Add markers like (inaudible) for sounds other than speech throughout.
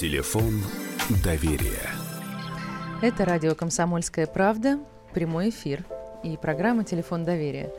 Телефон доверия. Это радио «Комсомольская правда», прямой эфир и программа «Телефон доверия».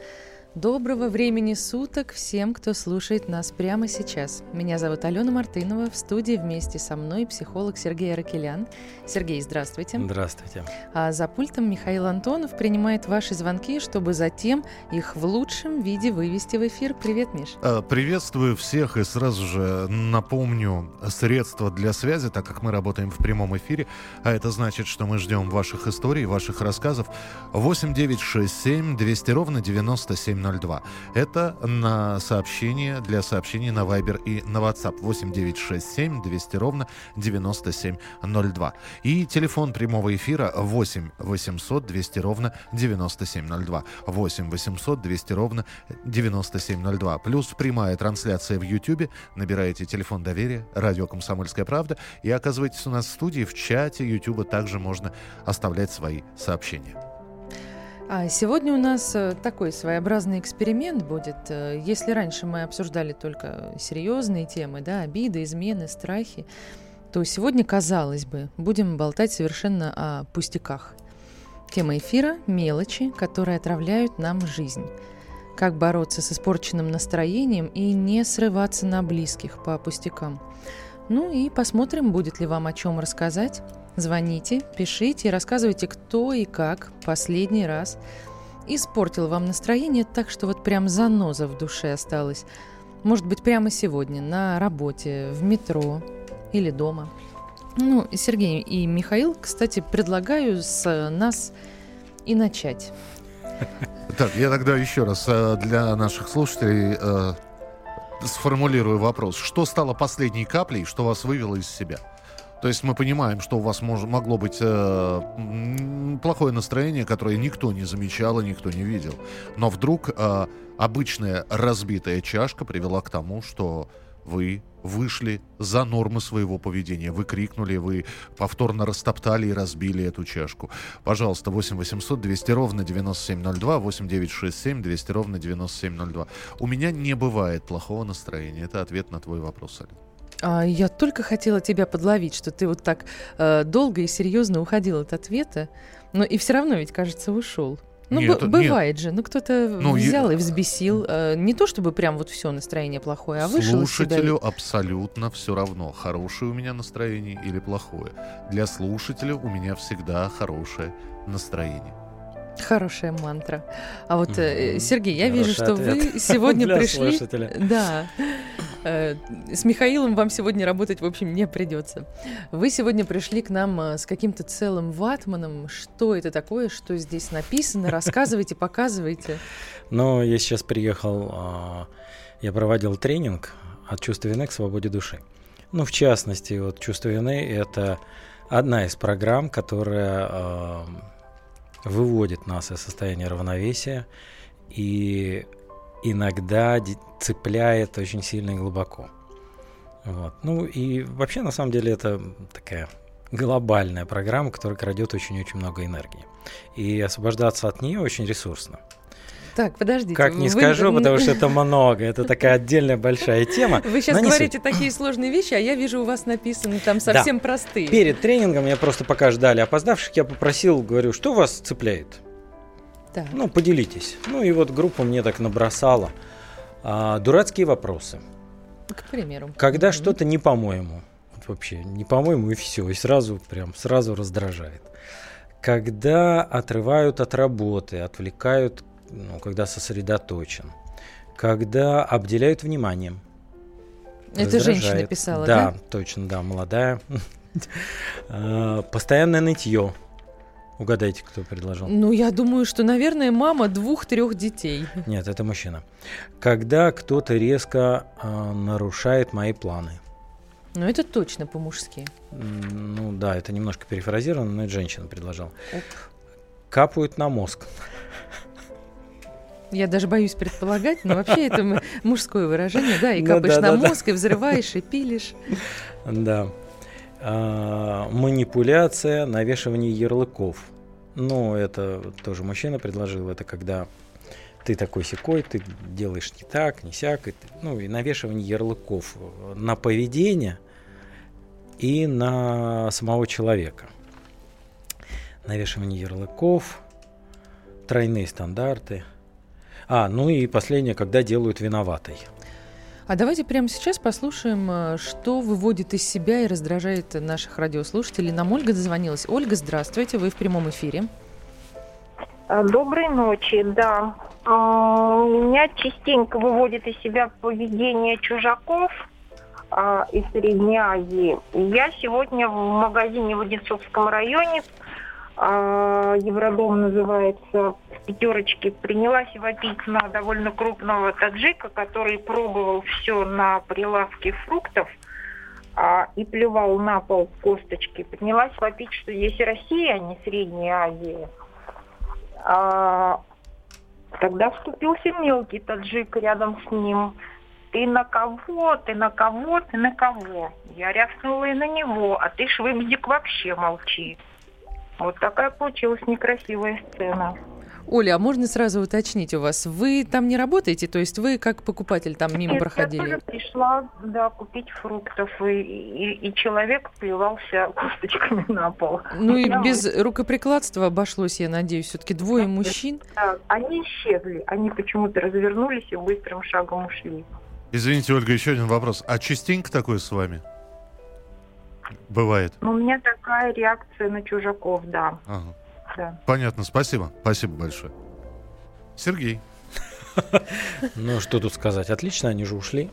Доброго времени суток всем, кто слушает нас прямо сейчас. Меня зовут Алена Мартынова. В студии вместе со мной психолог Сергей Аракелян. Сергей, здравствуйте. Здравствуйте. А за пультом Михаил Антонов принимает ваши звонки, чтобы затем их в лучшем виде вывести в эфир. Привет, Миш. А, приветствую всех и сразу же напомню средства для связи, так как мы работаем в прямом эфире, а это значит, что мы ждем ваших историй, ваших рассказов. 8967 200 ровно 97 9702. Это на сообщение для сообщений на Viber и на WhatsApp 8967 200 ровно 9702. И телефон прямого эфира 8 800 200 ровно 9702. 8 800 200 ровно 9702. Плюс прямая трансляция в YouTube. Набираете телефон доверия, радио «Комсомольская правда» и оказываетесь у нас в студии, в чате YouTube также можно оставлять свои сообщения. А сегодня у нас э, такой своеобразный эксперимент будет. Э, если раньше мы обсуждали только серьезные темы, да, обиды, измены, страхи, то сегодня, казалось бы, будем болтать совершенно о пустяках. Тема эфира – мелочи, которые отравляют нам жизнь. Как бороться с испорченным настроением и не срываться на близких по пустякам. Ну и посмотрим, будет ли вам о чем рассказать. Звоните, пишите и рассказывайте, кто и как последний раз испортил вам настроение так, что вот прям заноза в душе осталась. Может быть, прямо сегодня, на работе, в метро или дома. Ну, Сергей и Михаил, кстати, предлагаю с нас и начать. Так, я тогда еще раз э, для наших слушателей э, сформулирую вопрос. Что стало последней каплей, что вас вывело из себя? То есть мы понимаем, что у вас мож, могло быть э, плохое настроение, которое никто не замечал и никто не видел. Но вдруг э, обычная разбитая чашка привела к тому, что вы вышли за нормы своего поведения. Вы крикнули, вы повторно растоптали и разбили эту чашку. Пожалуйста, 8 800 200 ровно 9702, 8 967 200 ровно 9702. У меня не бывает плохого настроения. Это ответ на твой вопрос, Алина. А, я только хотела тебя подловить, что ты вот так э, долго и серьезно уходил от ответа, но и все равно ведь, кажется, ушел. Ну, нет, б- бывает нет. же. Ну, кто-то ну, взял я... и взбесил. Э, не то, чтобы прям вот все настроение плохое, а вышел Слушателю себя... абсолютно все равно, хорошее у меня настроение или плохое. Для слушателя у меня всегда хорошее настроение. Хорошая мантра. А вот, mm-hmm. Сергей, я Хороший вижу, что ответ. вы сегодня (laughs) пришли. Слушателя. Да. Э, с Михаилом вам сегодня работать, в общем, не придется. Вы сегодня пришли к нам э, с каким-то целым ватманом. Что это такое, что здесь написано? (laughs) Рассказывайте, показывайте. Ну, я сейчас приехал, а, я проводил тренинг от чувства вины к свободе души. Ну, в частности, вот чувство вины – это одна из программ, которая а, выводит нас из состояния равновесия и иногда цепляет очень сильно и глубоко. Вот. Ну и вообще, на самом деле, это такая глобальная программа, которая крадет очень-очень много энергии. И освобождаться от нее очень ресурсно. Так, подождите. Как не вы... скажу, потому что (laughs) это много. Это такая отдельная большая тема. Вы сейчас говорите такие сложные вещи, а я вижу у вас написаны там совсем да. простые. Перед тренингом я просто пока ждали опоздавших, я попросил, говорю, что вас цепляет? Так. Ну, поделитесь. Ну и вот группа мне так набросала. А, дурацкие вопросы. К примеру. Когда mm-hmm. что-то не по-моему. вообще не по-моему и все. И сразу прям сразу раздражает. Когда отрывают от работы, отвлекают, ну, когда сосредоточен. Когда обделяют вниманием. Это женщина писала, да? Да, точно, да, молодая. (laughs) А, постоянное нытье Угадайте, кто предложил. Ну, я думаю, что, наверное, мама двух-трех детей. Нет, это мужчина. Когда кто-то резко э, нарушает мои планы. Ну, это точно по-мужски. Ну да, это немножко перефразировано, но это женщина предложила. Оп. Капают на мозг. Я даже боюсь предполагать, но вообще это мужское выражение, да, и ну капаешь на мозг, и взрываешь, и пилишь. Да. А, манипуляция, навешивание ярлыков. Ну, это тоже мужчина предложил, это когда ты такой секой, ты делаешь не так, не сяк, и, ну и навешивание ярлыков на поведение и на самого человека. Навешивание ярлыков, тройные стандарты. А, ну и последнее, когда делают виноватой. А давайте прямо сейчас послушаем, э, что выводит из себя и раздражает наших радиослушателей. Нам Ольга дозвонилась. Ольга, здравствуйте, вы в прямом эфире. А, доброй ночи, да. А, меня частенько выводит из себя поведение чужаков а, из Средней Азии. Я сегодня в магазине в Одинцовском районе а, Евродом называется, в пятерочке, принялась вопить на довольно крупного таджика, который пробовал все на прилавке фруктов а, и плевал на пол косточки. Принялась вопить, что здесь Россия, а не Средняя Азия. А, тогда вступился мелкий таджик рядом с ним. Ты на кого, ты на кого, ты на кого? Я рявкнула и на него, а ты, швымзик, вообще молчи. Вот такая получилась некрасивая сцена. Оля, а можно сразу уточнить у вас, вы там не работаете, то есть вы как покупатель там мимо Нет, проходили? Я тоже пришла, да, купить фруктов, и, и, и человек плевался (laughs) косточками на пол. Ну и Я без рукоприкладства обошлось, я надеюсь, все-таки двое мужчин. Да, они исчезли, они почему-то развернулись и быстрым шагом ушли. Извините, Ольга, еще один вопрос. А частенько такое с вами? Бывает. Но у меня такая реакция на чужаков, да. Ага. да. Понятно, спасибо. Спасибо большое. Сергей. Ну, что тут сказать? Отлично, они же ушли.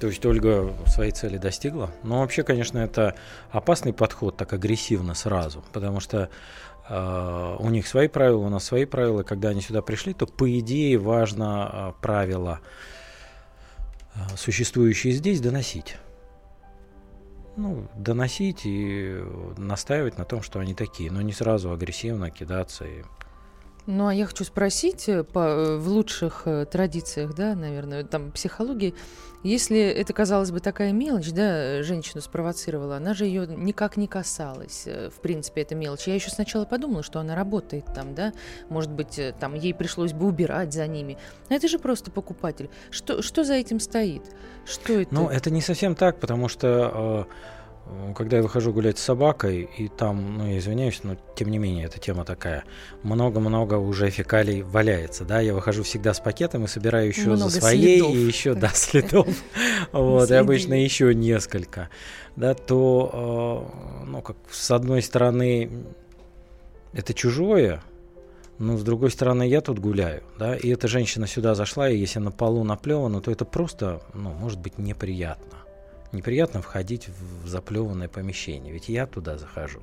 То есть Ольга своей цели достигла. Но вообще, конечно, это опасный подход, так агрессивно сразу. Потому что э, у них свои правила, у нас свои правила. Когда они сюда пришли, то по идее важно э, правила, э, существующие здесь, доносить. Ну, доносить и настаивать на том, что они такие, но не сразу агрессивно кидаться и Ну, а я хочу спросить э, по, э, в лучших э, традициях, да, наверное, там, психологии, если это, казалось бы, такая мелочь, да, женщину спровоцировала, она же ее никак не касалась, в принципе, эта мелочь. Я еще сначала подумала, что она работает там, да, может быть, там, ей пришлось бы убирать за ними. Но это же просто покупатель. Что, что за этим стоит? Что это? Ну, это не совсем так, потому что э, когда я выхожу гулять с собакой, и там, ну, я извиняюсь, но тем не менее, эта тема такая, много-много уже фекалий валяется, да, я выхожу всегда с пакетом и собираю еще Много за своей, следов. и еще, да, следов, (laughs) вот, и обычно еще несколько, да, то, э, ну, как с одной стороны, это чужое, но с другой стороны, я тут гуляю, да, и эта женщина сюда зашла, и если на полу наплевано, то это просто, ну, может быть неприятно. Неприятно входить в заплеванное помещение, ведь я туда захожу.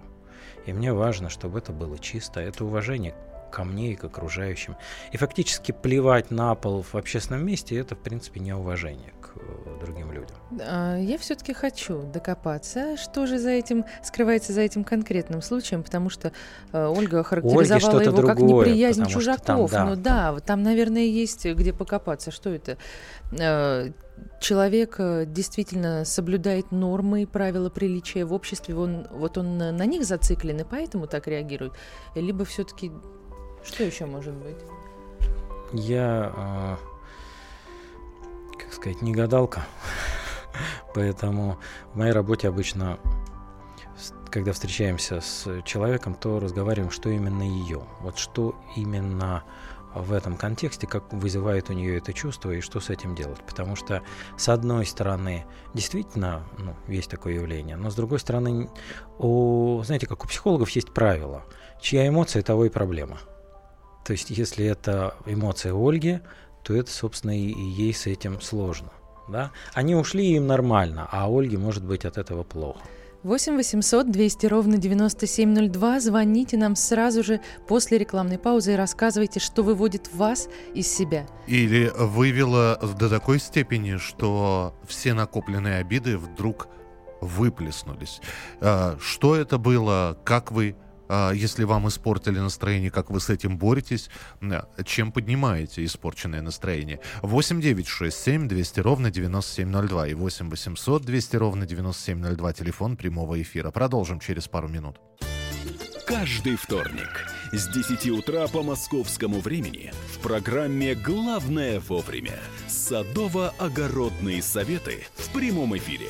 И мне важно, чтобы это было чисто. Это уважение ко мне и к окружающим. И фактически плевать на пол в общественном месте, это, в принципе, неуважение к э, другим людям. А, Я все-таки хочу докопаться, что же за этим скрывается за этим конкретным случаем, потому что э, Ольга характеризовала его как другое, неприязнь потому что там, чужаков. да. Ну да, вот там, наверное, есть где покопаться. Что это? Человек э, действительно соблюдает нормы и правила приличия в обществе, он, вот он на них зациклен и поэтому так реагирует, либо все-таки что еще может быть? Я, э, как сказать, не гадалка, (laughs) поэтому в моей работе обычно, когда встречаемся с человеком, то разговариваем, что именно ее, вот что именно в этом контексте, как вызывает у нее это чувство и что с этим делать. Потому что, с одной стороны, действительно, ну, есть такое явление, но с другой стороны, у, знаете, как у психологов есть правило, чья эмоция, того и проблема. То есть, если это эмоция Ольги, то это, собственно, и, и ей с этим сложно. Да? Они ушли, им нормально, а Ольге может быть от этого плохо. 8 800 200 ровно 9702. Звоните нам сразу же после рекламной паузы и рассказывайте, что выводит вас из себя. Или вывело до такой степени, что все накопленные обиды вдруг выплеснулись. А, Что это было? Как вы, если вам испортили настроение, как вы с этим боретесь? А, Чем поднимаете испорченное настроение? 8 9 6 7 200 ровно 9702 и 8 800 200 ровно 9702 телефон прямого эфира. Продолжим через пару минут. Каждый вторник с 10 утра по московскому времени в программе «Главное вовремя» садово-огородные советы в прямом эфире.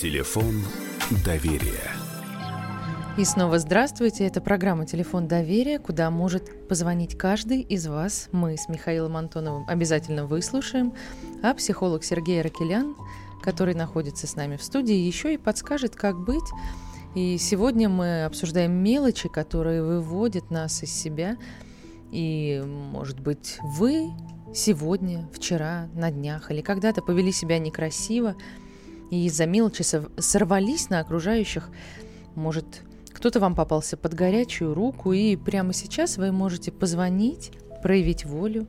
Телефон доверия. И снова здравствуйте. Это программа «Телефон доверия», куда может позвонить каждый из вас. Мы с Михаилом Антоновым обязательно выслушаем, а психолог Сергей Ракелян, который находится с нами в студии, еще и подскажет, как быть. И сегодня мы обсуждаем мелочи, которые выводят нас из себя. И, может быть, вы сегодня, вчера, на днях или когда-то повели себя некрасиво, и из-за мелочи сорвались на окружающих. Может, кто-то вам попался под горячую руку, и прямо сейчас вы можете позвонить, проявить волю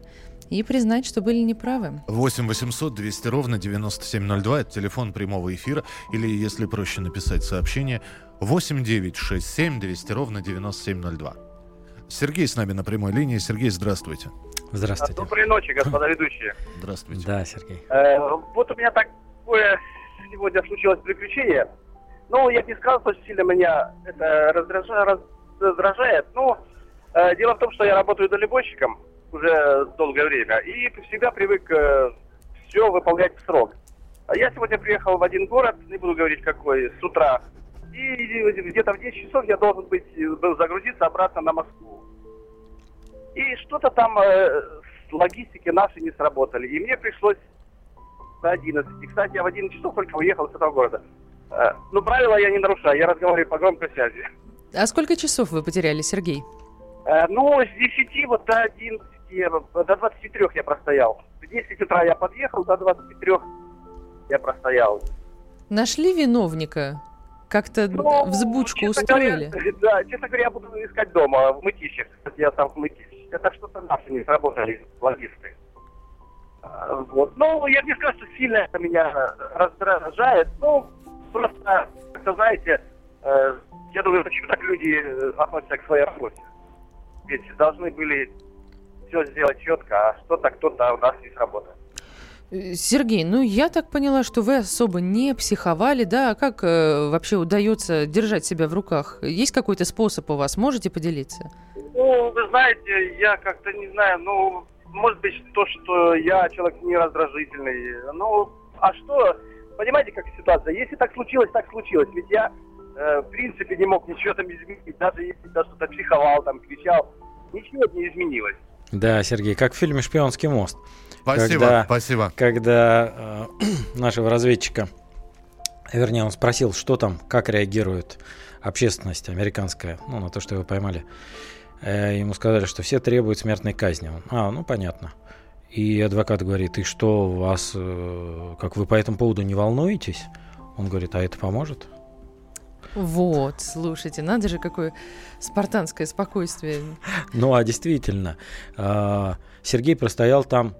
и признать, что были неправы. 8 800 200 ровно 9702, это телефон прямого эфира, или, если проще написать сообщение, 8 9 6 7 200 ровно 9702. Сергей с нами на прямой линии. Сергей, здравствуйте. Здравствуйте. Доброй ночи, господа ведущие. Здравствуйте. Да, Сергей. Э, вот у меня такое сегодня случилось приключение. Ну, я не сказал, что сильно меня это раздражает, но э, дело в том, что я работаю дальнобойщиком уже долгое время и всегда привык э, все выполнять в срок. А я сегодня приехал в один город, не буду говорить какой, с утра, и где-то в 10 часов я должен быть, был загрузиться обратно на Москву. И что-то там э, логистики наши не сработали, и мне пришлось до 11. И, кстати, я в 11 часов только уехал с этого города. Э, ну, правила я не нарушаю, я разговариваю по громкой связи. А сколько часов вы потеряли, Сергей? Э, ну, с 10 вот до 11, до 23 я простоял. В 10 утра я подъехал, до 23 я простоял. Нашли виновника? Как-то ну, взбучку устроили? Говоря, (laughs) да, честно говоря, я буду искать дома, в Мытищах. Я там в Мытищах. Это что-то наши не сработали, логисты. А, вот. Ну, я не скажу, что сильно это меня раздражает. Ну, просто, как знаете, э, я думаю, почему так люди э, относятся к своей работе. Ведь должны были все сделать четко, а что-то кто-то у нас не сработает. Сергей, ну я так поняла, что вы особо не психовали, да? А как э, вообще удается держать себя в руках? Есть какой-то способ у вас? Можете поделиться? Ну, вы знаете, я как-то не знаю, ну, может быть, то, что я человек не раздражительный. Ну, а что, понимаете, как ситуация? Если так случилось, так случилось. Ведь я, э, в принципе, не мог ничего там изменить. Даже если я что-то психовал, там, кричал, ничего не изменилось. Да, Сергей, как в фильме «Шпионский мост». Спасибо, когда, спасибо. Когда э, (clears throat) нашего разведчика, вернее, он спросил, что там, как реагирует общественность американская, ну, на то, что его поймали. Э, ему сказали, что все требуют смертной казни. Он, а, ну, понятно. И адвокат говорит, и что, у вас, э, как вы по этому поводу не волнуетесь? Он говорит, а это поможет? Вот, слушайте, надо же, какое спартанское спокойствие. Ну, а действительно, а, Сергей простоял там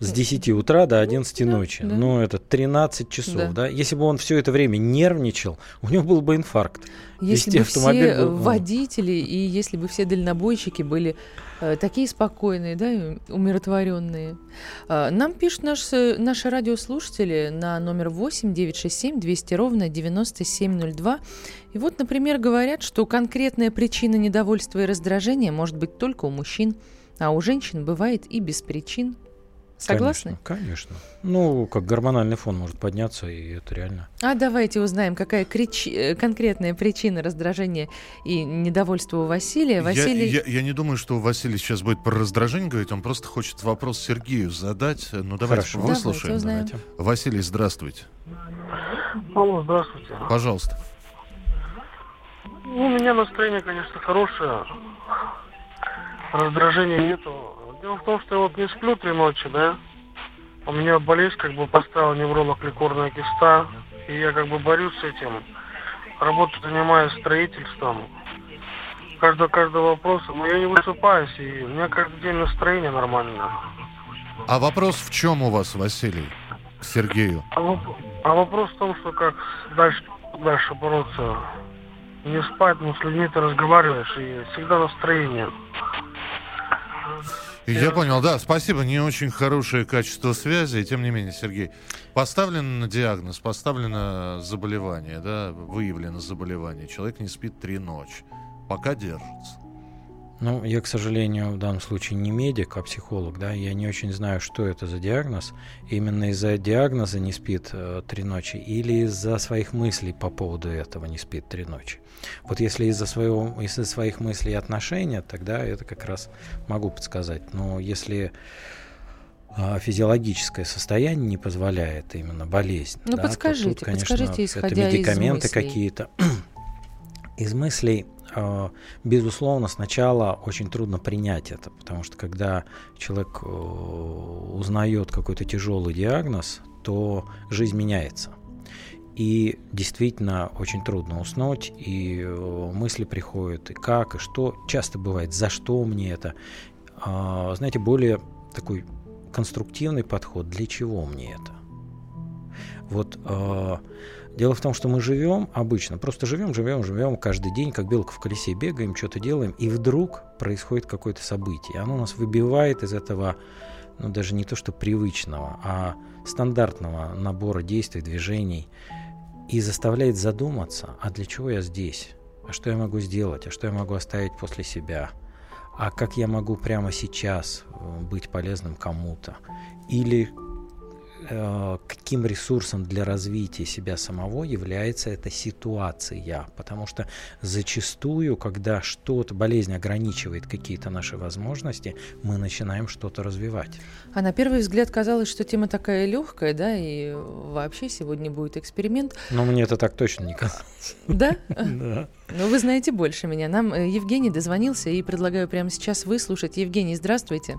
с 10 утра до 11 ночи. Да. Ну, это 13 часов, да. да. Если бы он все это время нервничал, у него был бы инфаркт. Если бы все был... водители и если бы все дальнобойщики были э, такие спокойные, да, умиротворенные. Э, нам пишут наши, наши радиослушатели на номер 8 967 200 ровно 9702. И вот, например, говорят, что конкретная причина недовольства и раздражения может быть только у мужчин, а у женщин бывает и без причин. Согласны? Конечно, конечно. Ну, как гормональный фон может подняться, и это реально. А давайте узнаем, какая крич... Э, конкретная причина раздражения и недовольства у Василия. Василий... Я, я, я не думаю, что Василий сейчас будет про раздражение говорить, он просто хочет вопрос Сергею задать. Ну, давайте Хорошо. выслушаем. Давайте Василий, здравствуйте. Алло, здравствуйте. Пожалуйста. Ну, у меня настроение, конечно, хорошее. Раздражения нету Дело в том, что я вот не сплю три ночи, да. У меня болезнь как бы поставила невролог ликорная киста, и я как бы борюсь с этим. Работу занимаюсь строительством. каждого, каждого вопроса, но я не высыпаюсь, и у меня каждый день настроение нормальное. А вопрос в чем у вас, Василий, к Сергею? А, воп- а вопрос в том, что как дальше, дальше бороться. Не спать, но с людьми ты разговариваешь, и всегда настроение. Я понял, да, спасибо. Не очень хорошее качество связи, и тем не менее, Сергей, поставлен диагноз, поставлено заболевание, да, выявлено заболевание. Человек не спит три ночи, пока держится. Ну, я, к сожалению, в данном случае не медик, а психолог, да, я не очень знаю, что это за диагноз. Именно из-за диагноза не спит э, три ночи или из-за своих мыслей по поводу этого не спит три ночи. Вот если из-за своего, из-за своих мыслей и отношения, тогда это как раз могу подсказать. Но если а, физиологическое состояние не позволяет именно болезнь. Ну, да, подскажите, то тут, конечно, подскажите, исходя это медикаменты какие-то. Из мыслей, безусловно, сначала очень трудно принять это, потому что когда человек э, узнает какой-то тяжелый диагноз, то жизнь меняется. И действительно очень трудно уснуть, и э, мысли приходят, и как, и что. Часто бывает, за что мне это. Знаете, более такой конструктивный подход, для чего мне это. Вот э, дело в том, что мы живем обычно, просто живем, живем, живем каждый день, как белка в колесе бегаем, что-то делаем, и вдруг происходит какое-то событие. Оно нас выбивает из этого, ну даже не то что привычного, а стандартного набора действий, движений, и заставляет задуматься, а для чего я здесь? А что я могу сделать? А что я могу оставить после себя? А как я могу прямо сейчас э, быть полезным кому-то? Или каким ресурсом для развития себя самого является эта ситуация. Потому что зачастую, когда что-то, болезнь ограничивает какие-то наши возможности, мы начинаем что-то развивать. А на первый взгляд казалось, что тема такая легкая, да, и вообще сегодня будет эксперимент. Но мне это так точно не казалось. Да? (laughs) Да. Ну, вы знаете больше меня. Нам э, Евгений дозвонился, и предлагаю прямо сейчас выслушать. Евгений, здравствуйте.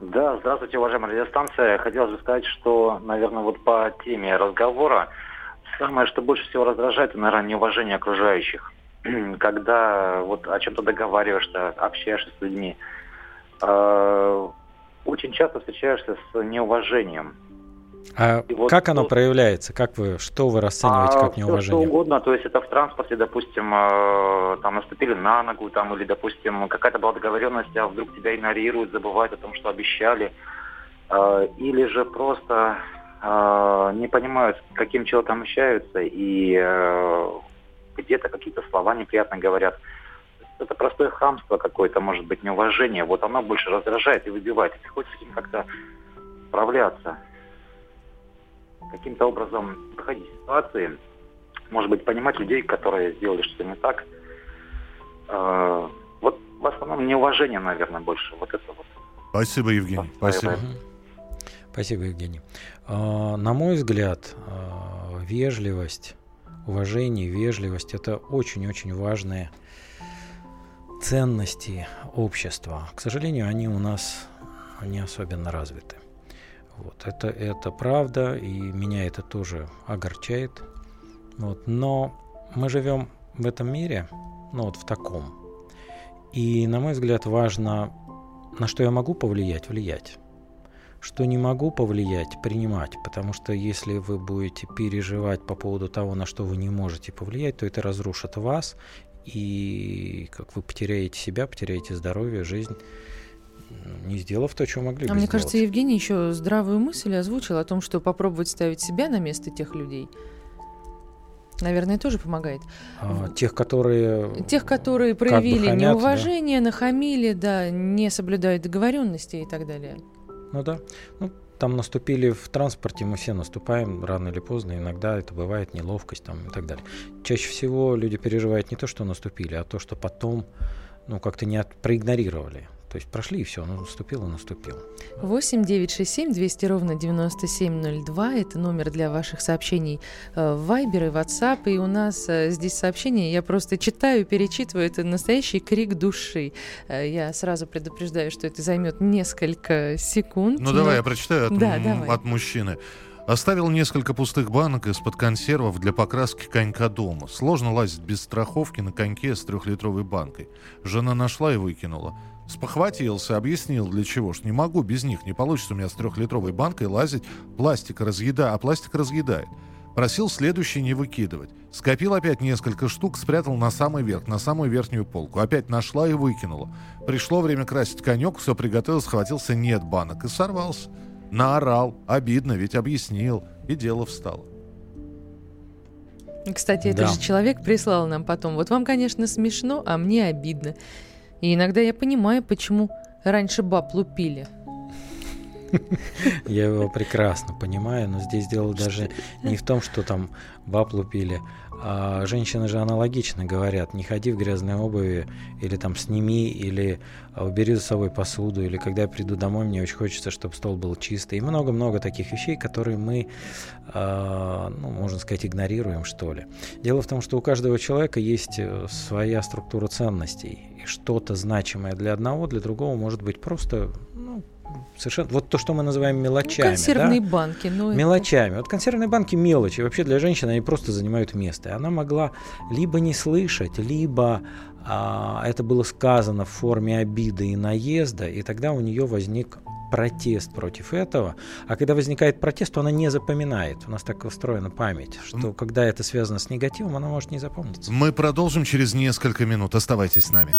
Да, здравствуйте, уважаемая радиостанция. Хотелось бы сказать, что, наверное, вот по теме разговора самое, что больше всего раздражает, это, наверное, неуважение окружающих. (clears throat) Когда вот о чем-то договариваешься, общаешься с людьми, э, очень часто встречаешься с неуважением. А И вот как оно тут- проявляется? Как вы, что вы расцениваете А, как всё, что неуважение? угодно, то есть это в транспорте, допустим, э, там наступили на ногу, там, или, допустим, какая-то была договоренность, а вдруг тебя игнорируют, забывают о том, что обещали, Э, или же просто э, не понимают, каким человеком общаются, и э, где-то какие-то слова неприятно говорят. Это простое хамство какое-то, может быть, неуважение. Вот оно больше раздражает и выбивает. И приходится с этим как-то справляться каким-то образом выходить из ситуации, может быть, понимать людей, которые сделали что-то не так. Э, Вот в основном неуважение, наверное, больше. Вот это вот. Спасибо, Евгений. Спасибо. Спасибо, Евгений. А, На мой взгляд, а, вежливость, уважение, вежливость – это очень-очень важные ценности общества. К сожалению, они у нас не особенно развиты. Вот. Это, это правда, и меня это тоже огорчает. Вот. Но мы живем в этом мире, ну вот в таком. И, на мой взгляд, важно, на что я могу повлиять, влиять. Что не могу повлиять, принимать. Потому что если вы будете переживать по поводу того, на что вы не можете повлиять, то это разрушит вас, и как вы потеряете себя, потеряете здоровье, жизнь, не сделав то, что могли А бы мне сделать. кажется, Евгений еще здравую мысль озвучил о том, что попробовать ставить себя на место тех людей, наверное, тоже помогает. А, тех, которые... Тех, которые проявили хамят, да. неуважение, нахамили, да, не соблюдают договоренности и так далее. Ну да. Ну, там наступили в транспорте, мы все наступаем рано или поздно, иногда это бывает неловкость там и так далее. Чаще всего люди переживают не то, что наступили, а то, что потом ну, как-то не от... проигнорировали. То есть прошли и все, ну, наступил и наступил. 8 967 200 ровно 9702. Это номер для ваших сообщений э, в Viber и WhatsApp. И у нас э, здесь сообщение, я просто читаю, перечитываю. Это настоящий крик души. Э, Я сразу предупреждаю, что это займет несколько секунд. Ну но- давай я прочитаю от, Да, м- давай. от мужчины. Оставил несколько пустых банок из-под консервов для покраски конька дома. Сложно лазить без страховки на коньке с трехлитровой банкой. Жена нашла и выкинула. Спохватился, объяснил для чего. Что не могу без них, не получится у меня с трехлитровой банкой лазить. Пластик разъедает, а пластик разъедает. Просил следующий не выкидывать. Скопил опять несколько штук, спрятал на самый верх, на самую верхнюю полку. Опять нашла и выкинула. Пришло время красить конек, все приготовил, схватился, нет банок и сорвался. Наорал. Обидно, ведь объяснил. И дело встало. Кстати, Да. же человек прислал нам потом. Вот вам, конечно, смешно, а мне обидно. И иногда я понимаю, почему раньше баб лупили. (laughs) Я его прекрасно понимаю, но здесь дело даже не в том, что там баб лупили. А женщины же аналогично говорят, не ходи в грязной обуви, или там сними, или а, убери за собой посуду, или когда я приду домой, мне очень хочется, чтобы стол был чистый. И много-много таких вещей, которые мы, а, ну, можно сказать, игнорируем, что ли. Дело в том, что у каждого человека есть э, своя структура ценностей. И что-то значимое для одного, для другого может быть просто, ну, совершенно... Вот то, что мы называем Ну, мелочами. да? консервные банки. Ну, это- Мелочами. Вот консервные банки мелочи. Вообще для женщины они просто занимают место. И она могла либо не слышать, либо а, это было сказано в форме обиды и наезда, и тогда у нее возник протест против этого. А когда возникает протест, то она не запоминает. У нас так устроена память, что когда это связано с негативом, она может не запомниться. Мы продолжим через несколько минут. Оставайтесь с нами.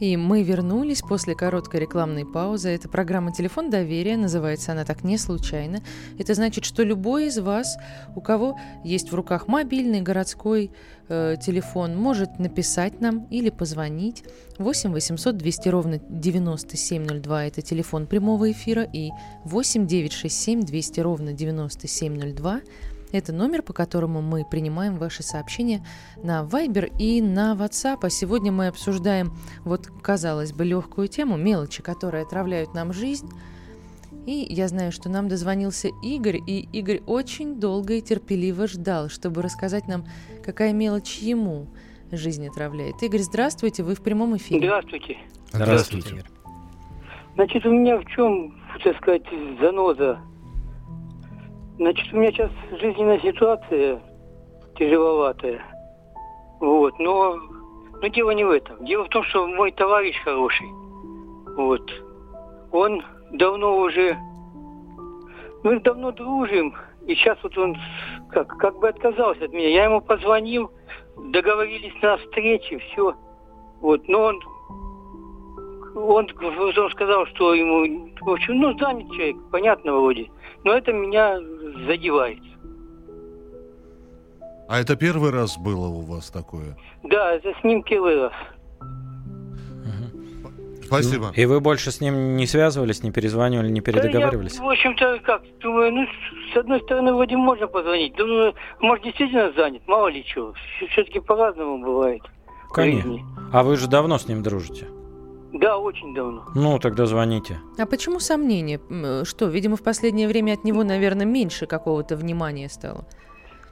И мы вернулись после короткой рекламной паузы. Это программа «Телефон доверия», называется она так не случайно. Это значит, что любой из вас, у кого есть в руках мобильный городской э, телефон, может написать нам или позвонить. 8 800 200 ровно 9702 – это телефон прямого эфира, и 8 967 200 ровно 9702 это номер, по которому мы принимаем ваши сообщения на Viber и на WhatsApp. А сегодня мы обсуждаем, вот, казалось бы, легкую тему, мелочи, которые отравляют нам жизнь. И я знаю, что нам дозвонился Игорь, и Игорь очень долго и терпеливо ждал, чтобы рассказать нам, какая мелочь ему жизнь отравляет. Игорь, здравствуйте, вы в прямом эфире. Здравствуйте. Здравствуйте. Значит, у меня в чем, так сказать, заноза? Значит, у меня сейчас жизненная ситуация тяжеловатая. Вот, но, но дело не в этом. Дело в том, что мой товарищ хороший, вот, он давно уже, мы давно дружим, и сейчас вот он как, как бы отказался от меня. Я ему позвонил, договорились на встрече, все. Вот, но он он, он сказал, что ему, в общем, ну, занят человек, понятно вроде. Но это меня задевает. А это первый раз было у вас такое? Да, это с ним первый раз. Спасибо. И вы больше с ним не связывались, не перезванивали, не передоговаривались? Да я, в общем-то, как, думаю, ну, с одной стороны, вроде можно позвонить. Думаю, может, действительно занят, мало ли чего. Все-таки по-разному бывает. Конечно. А вы же давно с ним дружите? Да, очень давно. Ну, тогда звоните. А почему сомнения? Что, видимо, в последнее время от него, наверное, меньше какого-то внимания стало.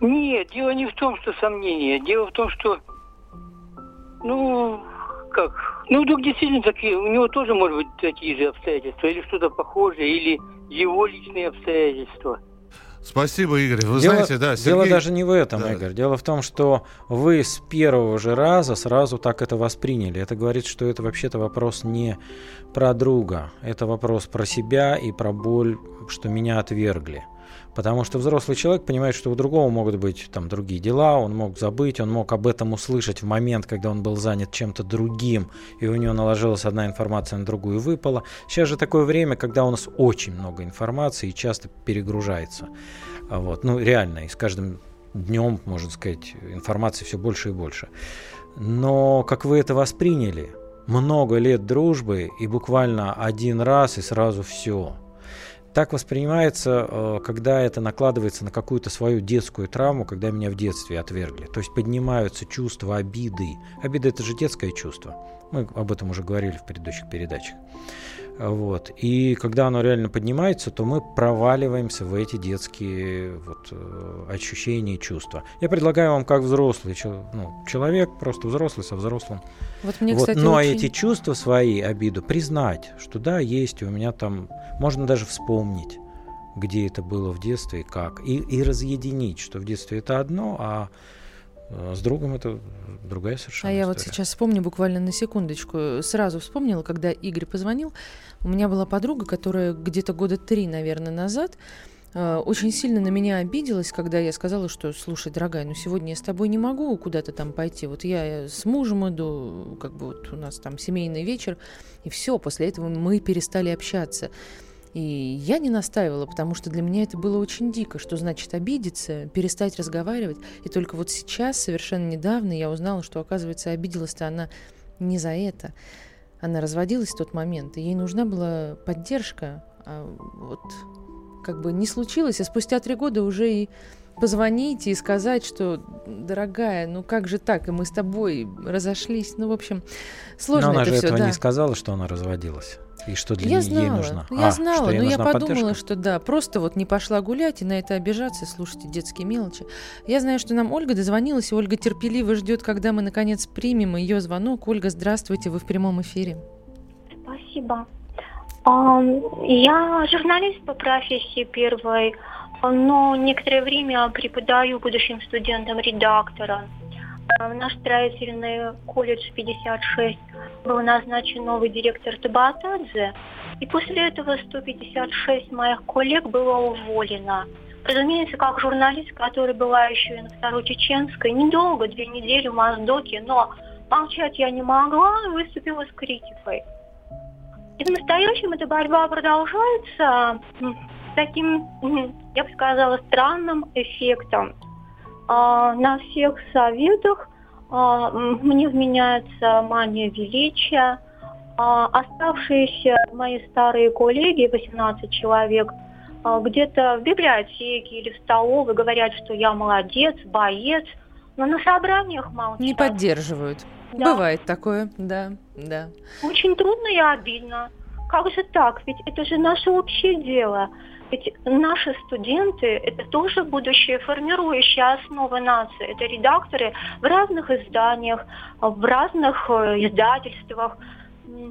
Нет, дело не в том, что сомнения. Дело в том, что, ну, как, ну, вдруг действительно такие, у него тоже, может быть, такие же обстоятельства, или что-то похожее, или его личные обстоятельства. Спасибо, Игорь. Вы дело, знаете, да, дело Сергей... даже не в этом, Да. Игорь. Дело в том, что вы с первого же раза сразу так это восприняли. Это говорит, что это вообще-то вопрос не про друга. Это вопрос про себя и про боль, что меня отвергли. Потому что взрослый человек понимает, что у другого могут быть там другие дела, он мог забыть, он мог об этом услышать в момент, когда он был занят чем-то другим, и у него наложилась одна информация на другую выпала. Сейчас же такое время, когда у нас очень много информации и часто перегружается. А Вот. Ну, реально, и с каждым днем, можно сказать, информации все больше и больше. Но как вы это восприняли? Много лет дружбы и буквально один раз и сразу все. Так воспринимается, э, когда это накладывается на какую-то свою детскую травму, когда меня в детстве отвергли. То есть поднимаются чувства обиды. Обида это же детское чувство. Мы об этом уже говорили в предыдущих передачах. Вот. И когда оно реально поднимается, то мы проваливаемся в эти детские вот, э, ощущения и чувства. Я предлагаю вам как взрослый ну, человек, просто взрослый со взрослым. Вот мне, вот. Кстати, Но очень... эти чувства свои, обиду, признать, что да, есть, у меня там, можно даже вспомнить, где это было в детстве и как. И, и разъединить, что в детстве это одно, а а с другом это другая совершенно А я история. вот сейчас вспомню буквально на секундочку. Сразу вспомнила, когда Игорь позвонил. У меня была подруга, которая где-то года три, наверное, назад э, очень сильно на меня обиделась, когда я сказала, что, слушай, дорогая, ну сегодня я с тобой не могу куда-то там пойти. Вот я с мужем иду, как бы вот у нас там семейный вечер, и все, после этого мы перестали общаться. И я не настаивала, потому что для меня это было очень дико, что значит обидеться, перестать разговаривать. И только вот сейчас, совершенно недавно, я узнала, что, оказывается, обиделась-то она не за это. Она разводилась в тот момент, и ей нужна была поддержка. А вот как бы не случилось, а спустя три года уже и позвонить и сказать, что, дорогая, ну как же так, и мы с тобой разошлись. Ну, в общем, сложно Но она это же все, этого да. не сказала, что она разводилась. И что для я нее знала, нужно? Я а, знала, ей но я нужна подумала, поддержка? что да, просто вот не пошла гулять и на это обижаться, слушайте детские мелочи. Я знаю, что нам Ольга дозвонилась, и Ольга терпеливо ждет, когда мы наконец примем ее звонок. Ольга, здравствуйте, вы в прямом эфире. Спасибо. А, Я журналист по профессии первой, но некоторое время преподаю будущим студентам редактора. В наш строительный колледж 56 был назначен новый директор Табатадзе, и после этого 156 моих коллег было уволено. Разумеется, как журналист, который была еще и на второй чеченской, недолго, две недели в Моздоке, но молчать я не могла выступила с критикой. И в настоящем эта борьба продолжается таким, я бы сказала, странным эффектом. А, На всех советах а, мне вменяется мания величия. А, Оставшиеся мои старые коллеги, 18 человек, где-то в библиотеке или в столовой говорят, что я молодец, боец, но на собраниях молчат. Не поддерживают. Да. Бывает такое, да, да. Очень трудно и обидно. Как же так? Ведь это же наше общее дело. Ведь наши студенты – это тоже будущее формирующая основа нации. Это редакторы в разных изданиях, в разных э, издательствах.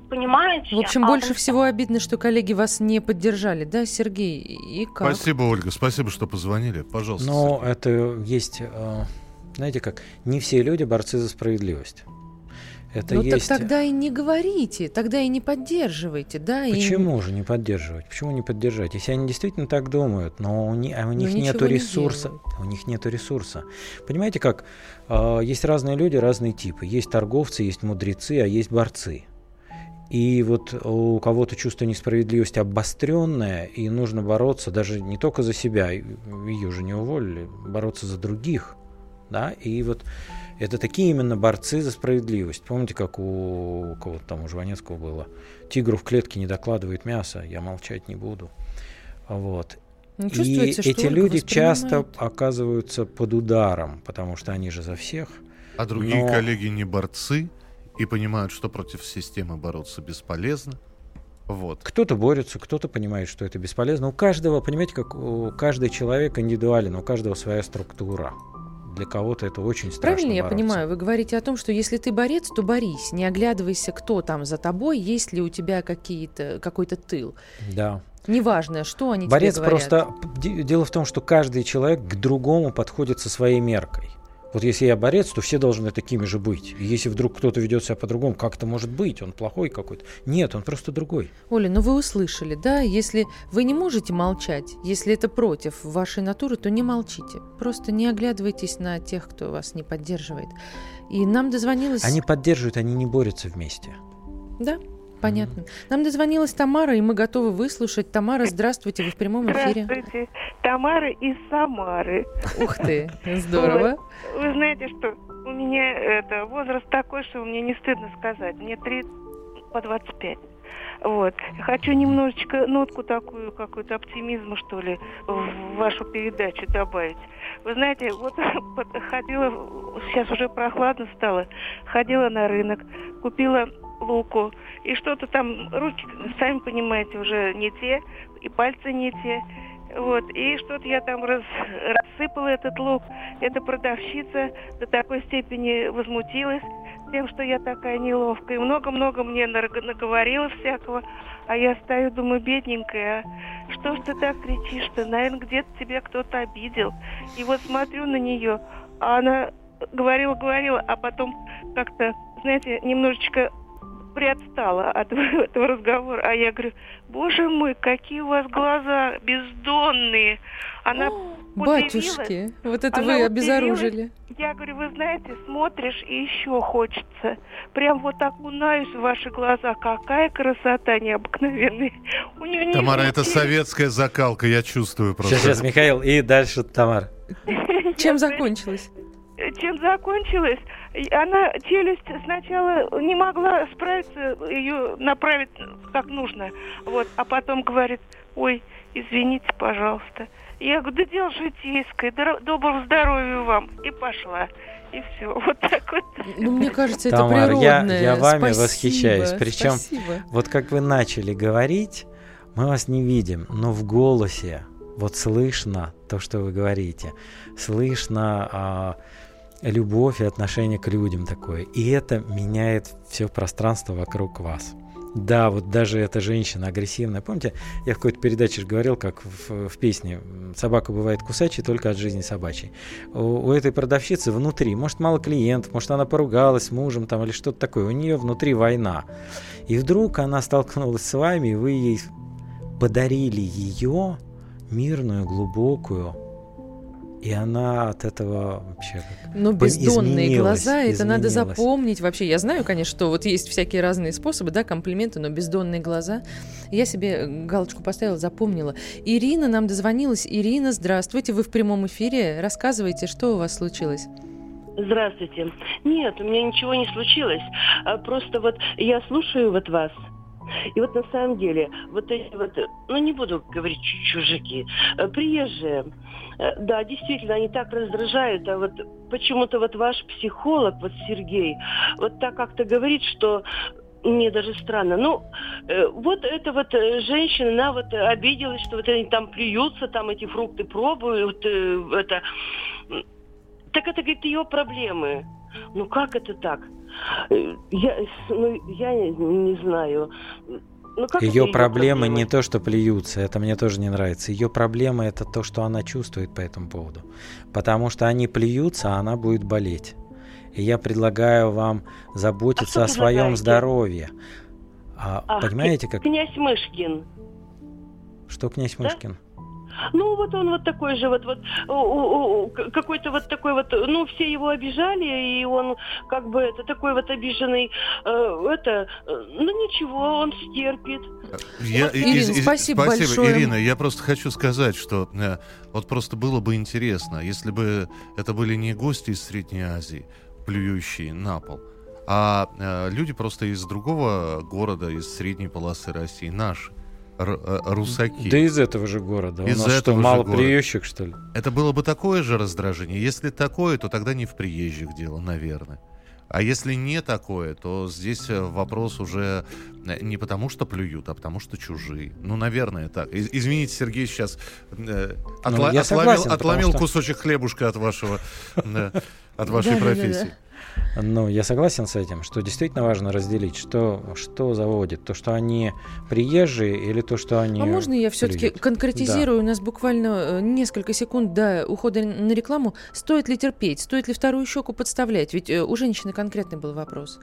Понимаете? В общем, А больше всего обидно, что коллеги вас не поддержали, да, Сергей? И как? Спасибо, Ольга, спасибо, что позвонили. Пожалуйста. Но это есть, э, знаете как, не все люди борцы за справедливость. Это ну есть... так тогда и не говорите, тогда и не поддерживайте, да? и- Почему же не поддерживать? Почему не поддержать? Если они действительно так думают, но у, ни- а у них ничего нету не ресурса, у них нету ресурса. Понимаете, как А, есть разные люди, разные типы. Есть торговцы, есть мудрецы, а есть борцы. И вот у кого-то чувство несправедливости обостренное, и нужно бороться даже не только за себя, и- ее же не уволили, бороться за других. Да? И вот это такие именно борцы за справедливость. Помните, как у, у кого-то там у Жванецкого было? Тигру в клетке не докладывает мясо, я молчать не буду. Вот. Ну, И эти люди часто оказываются под ударом, потому что они же за всех. А другие Но- коллеги не борцы и понимают, что против системы бороться бесполезно. Вот. Кто-то борется, кто-то понимает, что это бесполезно. У каждого, понимаете, как у каждый человек индивидуален, у каждого своя структура. Для кого-то это очень страшно Правильно я бороться. понимаю? Вы говорите о том, что если ты борец, то борись, не оглядывайся, кто там за тобой, есть ли у тебя какие-то, какой-то тыл. Да. Неважно, что они Борец тебе говорят. просто... Дело в том, что каждый человек к другому подходит со своей меркой. Вот если я борец, то все должны такими же быть. И если вдруг кто-то ведет себя по-другому, как это может быть? Он плохой какой-то. Нет, он просто другой. Оля, ну вы услышали, да? Если вы не можете молчать, если это против вашей натуры, то не молчите. Просто не оглядывайтесь на тех, кто вас не поддерживает. И нам дозвонилась... Они поддерживают, они не борются вместе. Да, понятно. Нам дозвонилась Тамара, и мы готовы выслушать. Тамара, здравствуйте, вы в прямом эфире. Здравствуйте, Тамара из Самары. Ух ты, (laughs) здорово. Вот. Вы знаете, что у меня это возраст такой, что мне не стыдно сказать. Мне 3 по 25. Вот. Хочу немножечко нотку такую, какую-то оптимизма, что ли, в вашу передачу добавить. Вы знаете, вот (laughs) ходила, сейчас уже прохладно стало, ходила на рынок, купила луку, и что-то там, руки, сами понимаете, уже не те, и пальцы не те. Вот, и что-то я там раз, рассыпала этот лук. Эта продавщица до такой степени возмутилась тем, что я такая неловкая. Много-много мне наговорила всякого. А я стою, думаю, бедненькая, а что ж ты так кричишь-то? Наверное, где-то тебя кто-то обидел. И вот смотрю на нее, а она говорила-говорила, а потом как-то, знаете, немножечко приотстала от (laughs) этого разговора. А я говорю, боже мой, какие у вас глаза бездонные. Она Батюшки, вот это вы обезоружили. Я говорю, вы знаете, смотришь и еще хочется. Прям вот окунаюсь в ваши глаза. Какая красота необыкновенная. У нее Тамара, это советская закалка, я чувствую просто. Сейчас, сейчас, Михаил, и дальше Тамара. (laughs) Чем закончилось? Чем закончилось? она челюсть сначала не могла справиться, ее направить как нужно. Вот, а потом говорит, ой, извините, пожалуйста. Я говорю, да дело житейское, доброго здоровья вам. И пошла. И все. Вот так вот. Ну, мне кажется, это Тамара, природное. Я, я вами спасибо, восхищаюсь. Причем, спасибо. вот как вы начали говорить, мы вас не видим, но в голосе вот слышно то, что вы говорите. Слышно... Любовь и отношение к людям такое. И это меняет все пространство вокруг вас. Да, вот даже эта женщина агрессивная. Помните, я в какой-то передаче же говорил, как в, в песне «Собака бывает кусачей только от жизни собачьей». У, у этой продавщицы внутри, может, мало клиентов, может, она поругалась с мужем там или что-то такое. У нее внутри война. И вдруг она столкнулась с вами, и вы ей подарили ее мирную, глубокую, и она от этого вообще Ну, бездонные глаза, это надо запомнить. Вообще, я знаю, конечно, что вот есть всякие разные способы, да, комплименты, но бездонные глаза. Я себе галочку поставила, запомнила. Ирина нам дозвонилась. Ирина, здравствуйте, вы в прямом эфире. Рассказывайте, что у вас случилось. Здравствуйте. Нет, у меня ничего не случилось. А просто вот я слушаю вот вас. И вот на самом деле, вот эти вот, ну не буду говорить чужаки, э, приезжие, Э, да, действительно, они так раздражают, а вот почему-то вот ваш психолог, вот Сергей, вот так как-то говорит, что мне даже странно. Ну, э, вот эта вот э, женщина, она вот обиделась, что вот они там плюются, там эти фрукты пробуют, э, это... Так это, говорит, ее проблемы. Ну, как это так? Э, я, ну, я не, знаю. Ну, ее проблемы не то, что плюются, это мне тоже не нравится. Ее проблема это то, что она чувствует по этому поводу. Потому что они плюются, а она будет болеть. И я предлагаю вам заботиться а о своем здоровье. А, Ах, понимаете, как... Князь Мышкин. Что князь да? Мышкин? Ну, вот он вот такой же, вот, вот какой-то вот такой вот, ну, все его обижали, и он как бы это такой вот обиженный, э, это, ну, ничего, он стерпит. Я, вот. Ирина, из, спасибо, спасибо большое. Ирина, я просто хочу сказать, что э, вот просто было бы интересно, если бы это были не гости из Средней Азии, плюющие на пол, а э, люди просто из другого города, из средней полосы России, наши. Э, русаки. Да из этого же города. Из У нас этого что, мало города. приезжих, что ли? Это было бы такое же раздражение. Если такое, то тогда не в приезжих дело, наверное. А если не такое, то здесь э, вопрос уже э, не потому, что плюют, а потому, что чужие. Ну, наверное, так. Извините, Сергей сейчас э, отла- ну, отломил, отломил что... кусочек хлебушка от вашего, от вашей профессии. Ну, я согласен с этим, что действительно важно разделить, что, что заводит. То, что они приезжие или то, что они... А можно я все-таки конкретизирую? Да. У нас буквально э, несколько секунд до ухода на рекламу. Стоит ли терпеть? Стоит ли вторую щеку подставлять? Ведь э, у женщины конкретный был вопрос.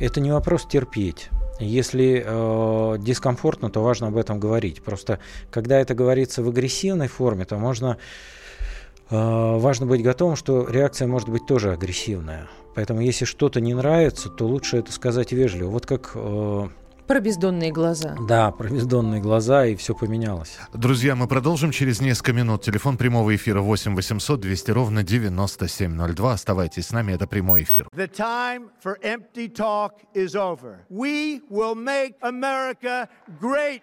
Это не вопрос терпеть. Если э, дискомфортно, то важно об этом говорить. Просто когда это говорится в агрессивной форме, то можно важно быть готовым, что реакция может быть тоже агрессивная. Поэтому если что-то не нравится, то лучше это сказать вежливо. Вот как э, Про бездонные глаза. Да, про бездонные глаза, и все поменялось. Друзья, мы продолжим через несколько минут. Телефон прямого эфира 8 800 200 ровно 9702. Оставайтесь с нами, это прямой эфир. The time for empty talk is over. We will make America great.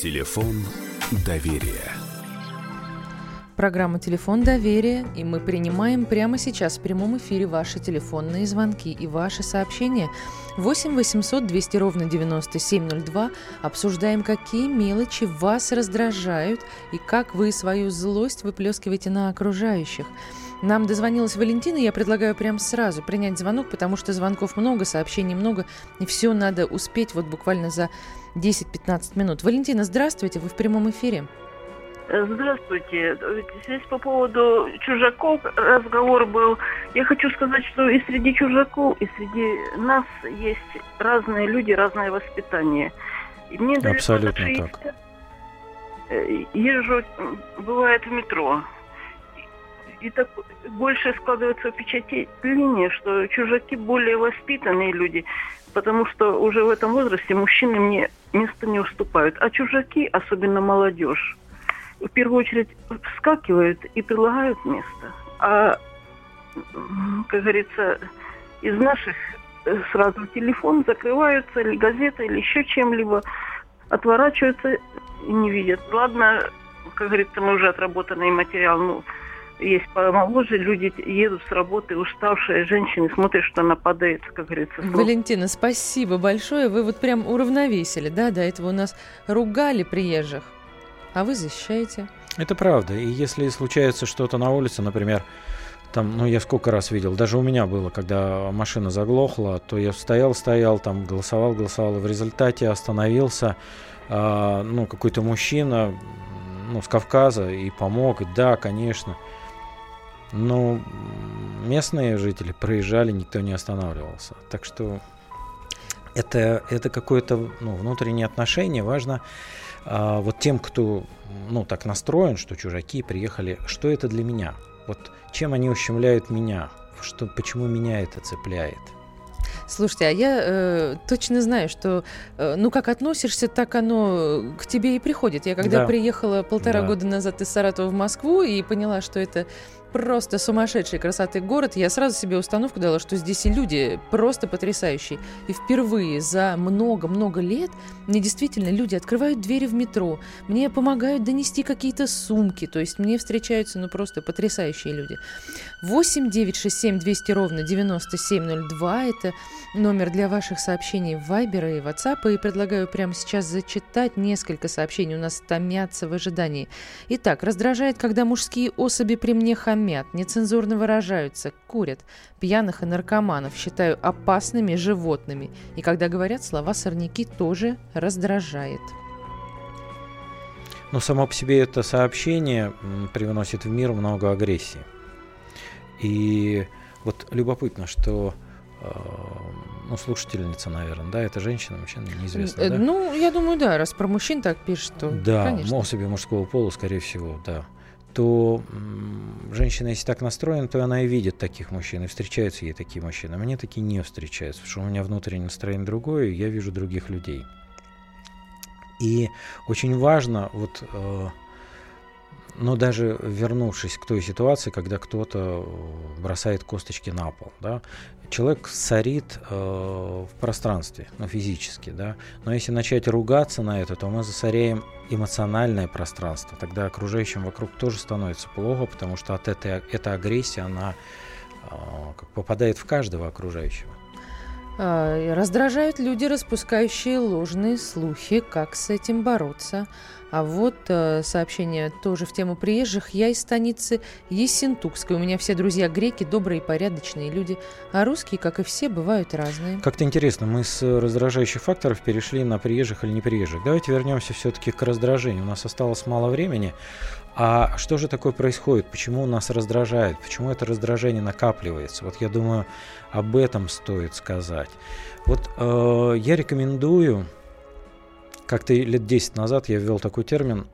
Телефон доверия. Программа «Телефон доверия», и мы принимаем прямо сейчас в прямом эфире ваши телефонные звонки и ваши сообщения. 8 800 200 ровно 9702. Обсуждаем, какие мелочи вас раздражают и как вы свою злость выплескиваете на окружающих. Нам дозвонилась Валентина, я предлагаю прямо сразу принять звонок, потому что звонков много, сообщений много, и все надо успеть вот буквально за 10-15 минут. Валентина, здравствуйте, вы в прямом эфире. Здравствуйте. Здесь по поводу чужаков разговор был. Я хочу сказать, что и среди чужаков, и среди нас есть разные люди, разное воспитание. И мне Абсолютно так. Э, езжу, бывает в метро. И так больше складывается впечатление, что чужаки более воспитанные люди, потому что уже в этом возрасте мужчины мне место не уступают. А чужаки, особенно молодежь, в первую очередь вскакивают и предлагают место. А, как говорится, из наших э, сразу телефон закрываются, или газета, или еще чем-либо, отворачиваются и не видят. Ладно, как говорится, мы уже отработанный материал, ну, есть помоложе, люди едут с работы, уставшие женщины, смотрят, что она падает, как говорится. Валентина, спасибо большое. Вы вот прям уравновесили, да? До этого у нас ругали приезжих а вы защищаете. Это правда. И если случается что-то на улице, например, там, ну, я сколько раз видел, даже у меня было, когда машина заглохла, то я стоял, стоял, там, голосовал, голосовал, и в результате остановился, э, ну, какой-то мужчина, ну, с Кавказа, и помог, и да, конечно. Но местные жители проезжали, никто не останавливался. Так что это, это какое-то ну, внутреннее отношение. Важно а, вот тем, кто ну, так настроен, что чужаки приехали, что это для меня? Вот чем они ущемляют меня? Что, почему меня это цепляет? Слушайте, а я э, точно знаю, что э, ну как относишься, так оно к тебе и приходит. Я когда да. приехала полтора да. года назад из Саратова в Москву и поняла, что это просто сумасшедшей красоты город, я сразу себе установку дала, что здесь и люди просто потрясающие. И впервые за много-много лет мне действительно люди открывают двери в метро, мне помогают донести какие-то сумки, то есть мне встречаются ну просто потрясающие люди. 8 9 6 7 200 ровно 9702 – это номер для ваших сообщений в Viber и WhatsApp, и предлагаю прямо сейчас зачитать несколько сообщений, у нас томятся в ожидании. Итак, раздражает, когда мужские особи при мне хамят хамят, нецензурно выражаются, курят. Пьяных и наркоманов считаю опасными животными. И когда говорят слова сорняки, тоже раздражает. Но само по себе это сообщение привносит в мир много агрессии. И вот любопытно, что э, ну, слушательница, наверное, да, это женщина, мужчина, неизвестно, э, да? Ну, я думаю, да, раз про мужчин так пишет, то, Да, конечно. особи мужского пола, скорее всего, да то женщина, если так настроена, то она и видит таких мужчин, и встречаются ей такие мужчины. А мне такие не встречаются, потому что у меня внутреннее настроение другое, и я вижу других людей. И очень важно, вот, э, но даже вернувшись к той ситуации, когда кто-то бросает косточки на пол, да, человек сорит э, в пространстве, ну, физически, да, но если начать ругаться на это, то мы засоряем эмоциональное пространство, тогда окружающим вокруг тоже становится плохо, потому что от этой эта агрессия, она э, попадает в каждого окружающего. А, раздражают люди, распускающие ложные слухи. Как с этим бороться? А вот э, сообщение тоже в тему приезжих. Я из станицы Ессентукской. У меня все друзья греки, добрые порядочные люди. А русские, как и все, бывают разные. Как-то интересно, мы с раздражающих факторов перешли на приезжих или не приезжих. Давайте вернемся все-таки к раздражению. У нас осталось мало времени. А что же такое происходит? Почему нас раздражает? Почему это раздражение накапливается? Вот я думаю, об этом стоит сказать. Вот э, я рекомендую как-то лет 10 назад я ввел такой термин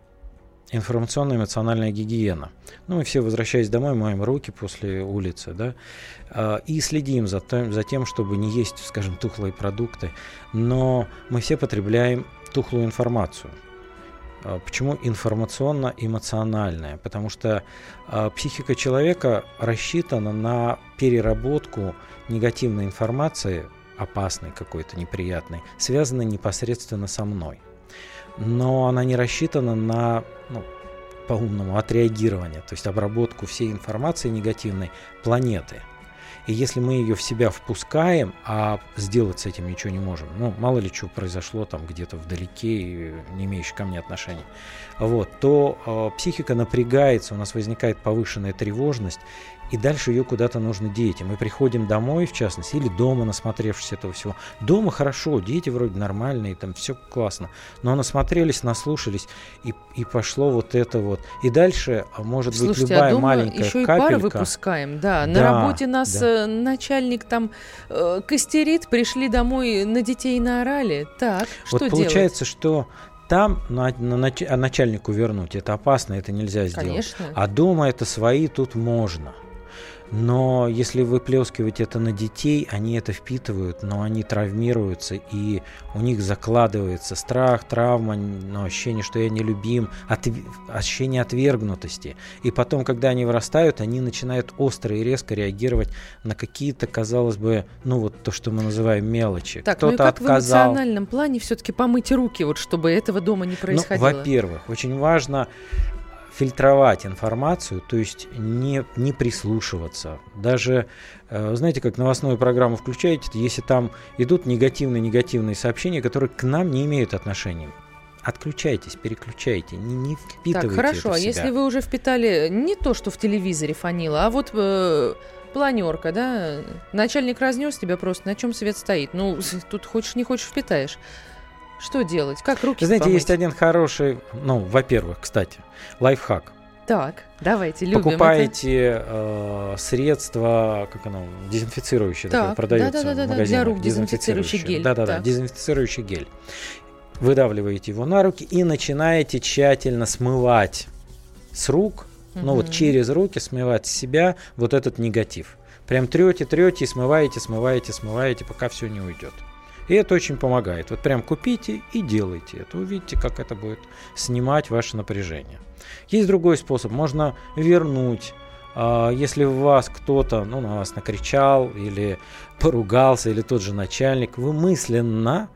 информационная эмоциональная гигиена. Ну, мы все, возвращаясь домой, моем руки после улицы, да, а, и следим за тем, за тем, чтобы не есть, скажем, тухлые продукты, но мы все потребляем тухлую информацию. А, почему информационно-эмоциональная? Потому что э, психика человека рассчитана на переработку негативной информации опасной какой-то, неприятной, связана непосредственно со мной. Но она не рассчитана на, ну, по-умному, отреагирование, то есть обработку всей информации негативной планеты. И если мы ее в себя впускаем, а сделать с этим ничего не можем, ну, мало ли что произошло там где-то вдалеке, не имеющее ко мне отношения, вот, то э, психика напрягается, у нас возникает повышенная тревожность, и дальше ее куда-то нужно деть. И мы приходим домой, в частности, или дома, насмотревшись этого всего. Дома хорошо, дети вроде нормальные, там все классно. Но насмотрелись, наслушались, и, и пошло вот это вот. И дальше а, может Слушайте, быть любая а дома маленькая еще и капелька. пары выпускаем, да. На Да, работе нас да. э, начальник там э, костерит, пришли домой, на детей наорали. Так, Вот что получается, что там на, на нач- а начальнику вернуть это опасно, это нельзя сделать. Конечно. А дома это свои, тут можно. Но если выплескивать это на детей, они это впитывают, но они травмируются, и у них закладывается страх, травма, ну, ощущение, что я не любим, отв- ощущение отвергнутости. И потом, когда они вырастают, они начинают остро и резко реагировать на какие-то, казалось бы, ну вот то, что мы называем мелочи. Так, ну и Кто-то как в отказал. эмоциональном плане все-таки помыть руки, вот чтобы этого дома не Ну, происходило? во-первых, очень важно фильтровать информацию, то есть не, не прислушиваться. Даже, э, знаете, как новостную программу включаете, если там идут негативные-негативные сообщения, которые к нам не имеют отношения. Отключайтесь, переключайте, не, не впитывайте Так, хорошо, это в а себя. если вы уже впитали не то, что в телевизоре фанило, а вот э, планерка, да, начальник разнес тебя просто, на чем свет стоит. Ну, (laughs) тут хочешь не хочешь впитаешь. Что делать? Как руки знаете, помыть? есть один хороший, ну, во-первых, кстати, лайфхак. Так, давайте, любим это. Покупаете э, средства, как оно, дезинфицирующее такое, Так, продается да-да-да-да, в для магазинах. рук дезинфицирующий гель, Да-да-да, дезинфицирующий гель. Выдавливаете его на руки и начинаете тщательно смывать с рук, ну вот через руки смывать с себя вот этот негатив. Прям трете, трете и смываете, смываете, смываете, пока все не уйдет. И это очень помогает. Вот прям купите и делайте это. Увидите, как это будет снимать ваше напряжение. Есть другой способ. Можно вернуть. а, Если у вас кто-то ну, на вас накричал или (laughs) поругался, или тот же начальник, вы мысленно,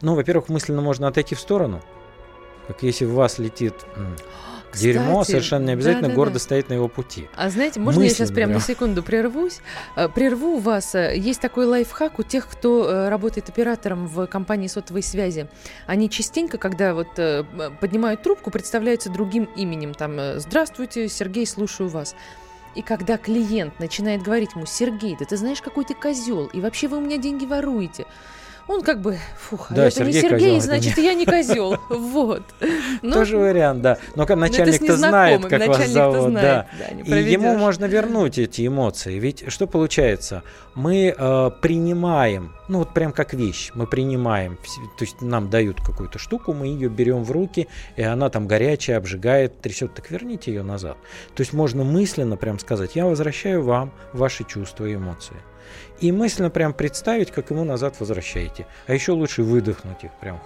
ну, во-первых, мысленно можно отойти в сторону. Как если в вас летит м, дерьмо, Кстати, совершенно не обязательно да-да-да. гордо стоит на его пути. А знаете, можно я сейчас Мысленно прям на секунду прервусь? Э, Прерву вас. Э, Есть такой лайфхак у тех, кто э, работает оператором в компании сотовой связи. Они частенько, когда вот поднимают трубку, представляются другим именем. Там «Здравствуйте, Сергей, слушаю вас». И когда клиент начинает говорить ему, Сергей, да ты знаешь, какой ты козел, и вообще вы у меня деньги воруете. Он как бы, фух, а Да, это не Сергей Сергей, козел, значит, не- я не козел. (laughs) Вот. Ну, Тоже вариант, да. Но Ну, начальник-то знает, как вас зовут, да. и ему можно вернуть эти эмоции. Ведь что получается? Мы э, принимаем, ну вот прям как вещь, мы принимаем, то есть нам дают какую-то штуку, мы ее берем в руки, и она там горячая, обжигает, трясет, так верните ее назад. То есть можно мысленно прям сказать, я возвращаю вам ваши чувства и эмоции. И мысленно прям представить, как ему назад возвращаете. А еще лучше выдохнуть их прям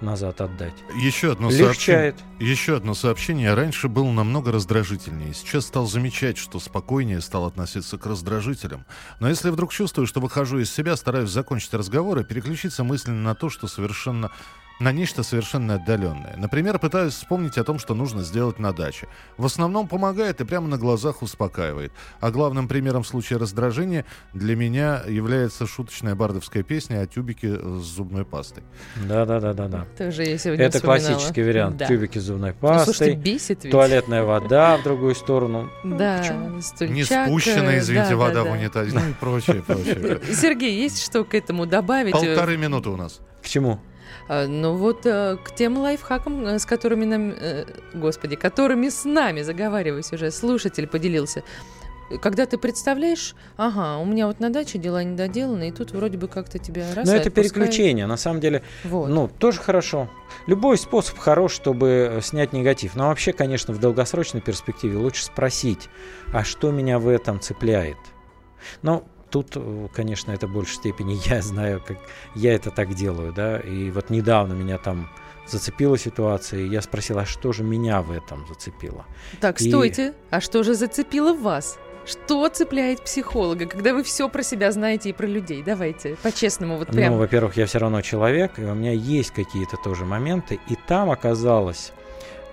назад отдать. Еще одно, Легчает. сообщение, еще одно сообщение. Раньше был намного раздражительнее. Сейчас стал замечать, что спокойнее стал относиться к раздражителям. Но если вдруг чувствую, что выхожу из себя, стараюсь закончить разговор и переключиться мысленно на то, что совершенно на нечто совершенно отдаленное. Например, пытаюсь вспомнить о том, что нужно сделать на даче. В основном помогает и прямо на глазах успокаивает. А главным примером в случае раздражения для меня является шуточная бардовская песня о тюбике с зубной пастой. Да-да-да-да-да. Тоже я сегодня Это вспоминала. классический вариант. Да. Тюбики с зубной Ну, слушайте, пастой, бесит ведь. туалетная вода в другую сторону. Да, Не стульчак, спущенная, э, извините, да, вода да, в да. унитазе, ну и прочее, прочее. Сергей, есть что к этому добавить? Полторы минуты у нас. К чему? А, Ну вот э, к тем лайфхакам, э, с которыми нам, э, господи, которыми с нами, заговариваюсь уже, слушатель поделился. Когда ты представляешь, ага, у меня вот на даче дела не доделаны, и тут вроде бы как-то тебя раз Но и это отпускает. переключение, на самом деле, Вот. ну, тоже хорошо. Любой способ хорош, чтобы снять негатив. Но вообще, конечно, в долгосрочной перспективе лучше спросить, а что меня в этом цепляет? Ну, тут, э, конечно, это в большей степени я знаю, как я это так делаю, да, и вот недавно меня там зацепила ситуация, и я спросил, а что же меня в этом зацепило? Так, И- стойте, а что же зацепило вас? Что цепляет психолога, когда вы все про себя знаете и про людей? Давайте, по-честному, вот прям. Ну, во-первых, я все равно человек, и у меня есть какие-то тоже моменты, и там оказалось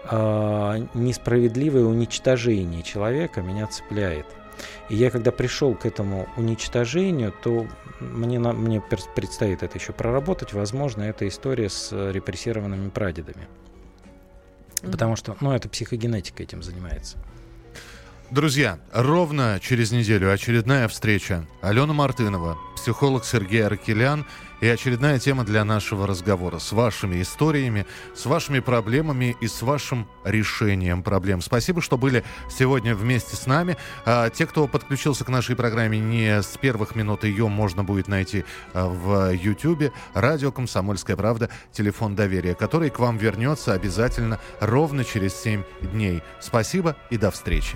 э, несправедливое уничтожение человека меня цепляет. И я когда пришел к этому уничтожению, то мне, на- мне предстоит это еще проработать. Возможно, это история с э, репрессированными прадедами. Потому что, ну, это психогенетика этим занимается. Друзья, ровно через неделю очередная встреча. Алена Мартынова, психолог Сергей Аркелян и очередная тема для нашего разговора с вашими историями, с вашими проблемами и с вашим решением проблем. Спасибо, что были сегодня вместе с нами. А, те, кто подключился к нашей программе не с первых минут, ее можно будет найти а, в YouTube. Радио «Комсомольская правда», телефон доверия, который к вам вернется обязательно ровно через 7 дней. Спасибо и до встречи.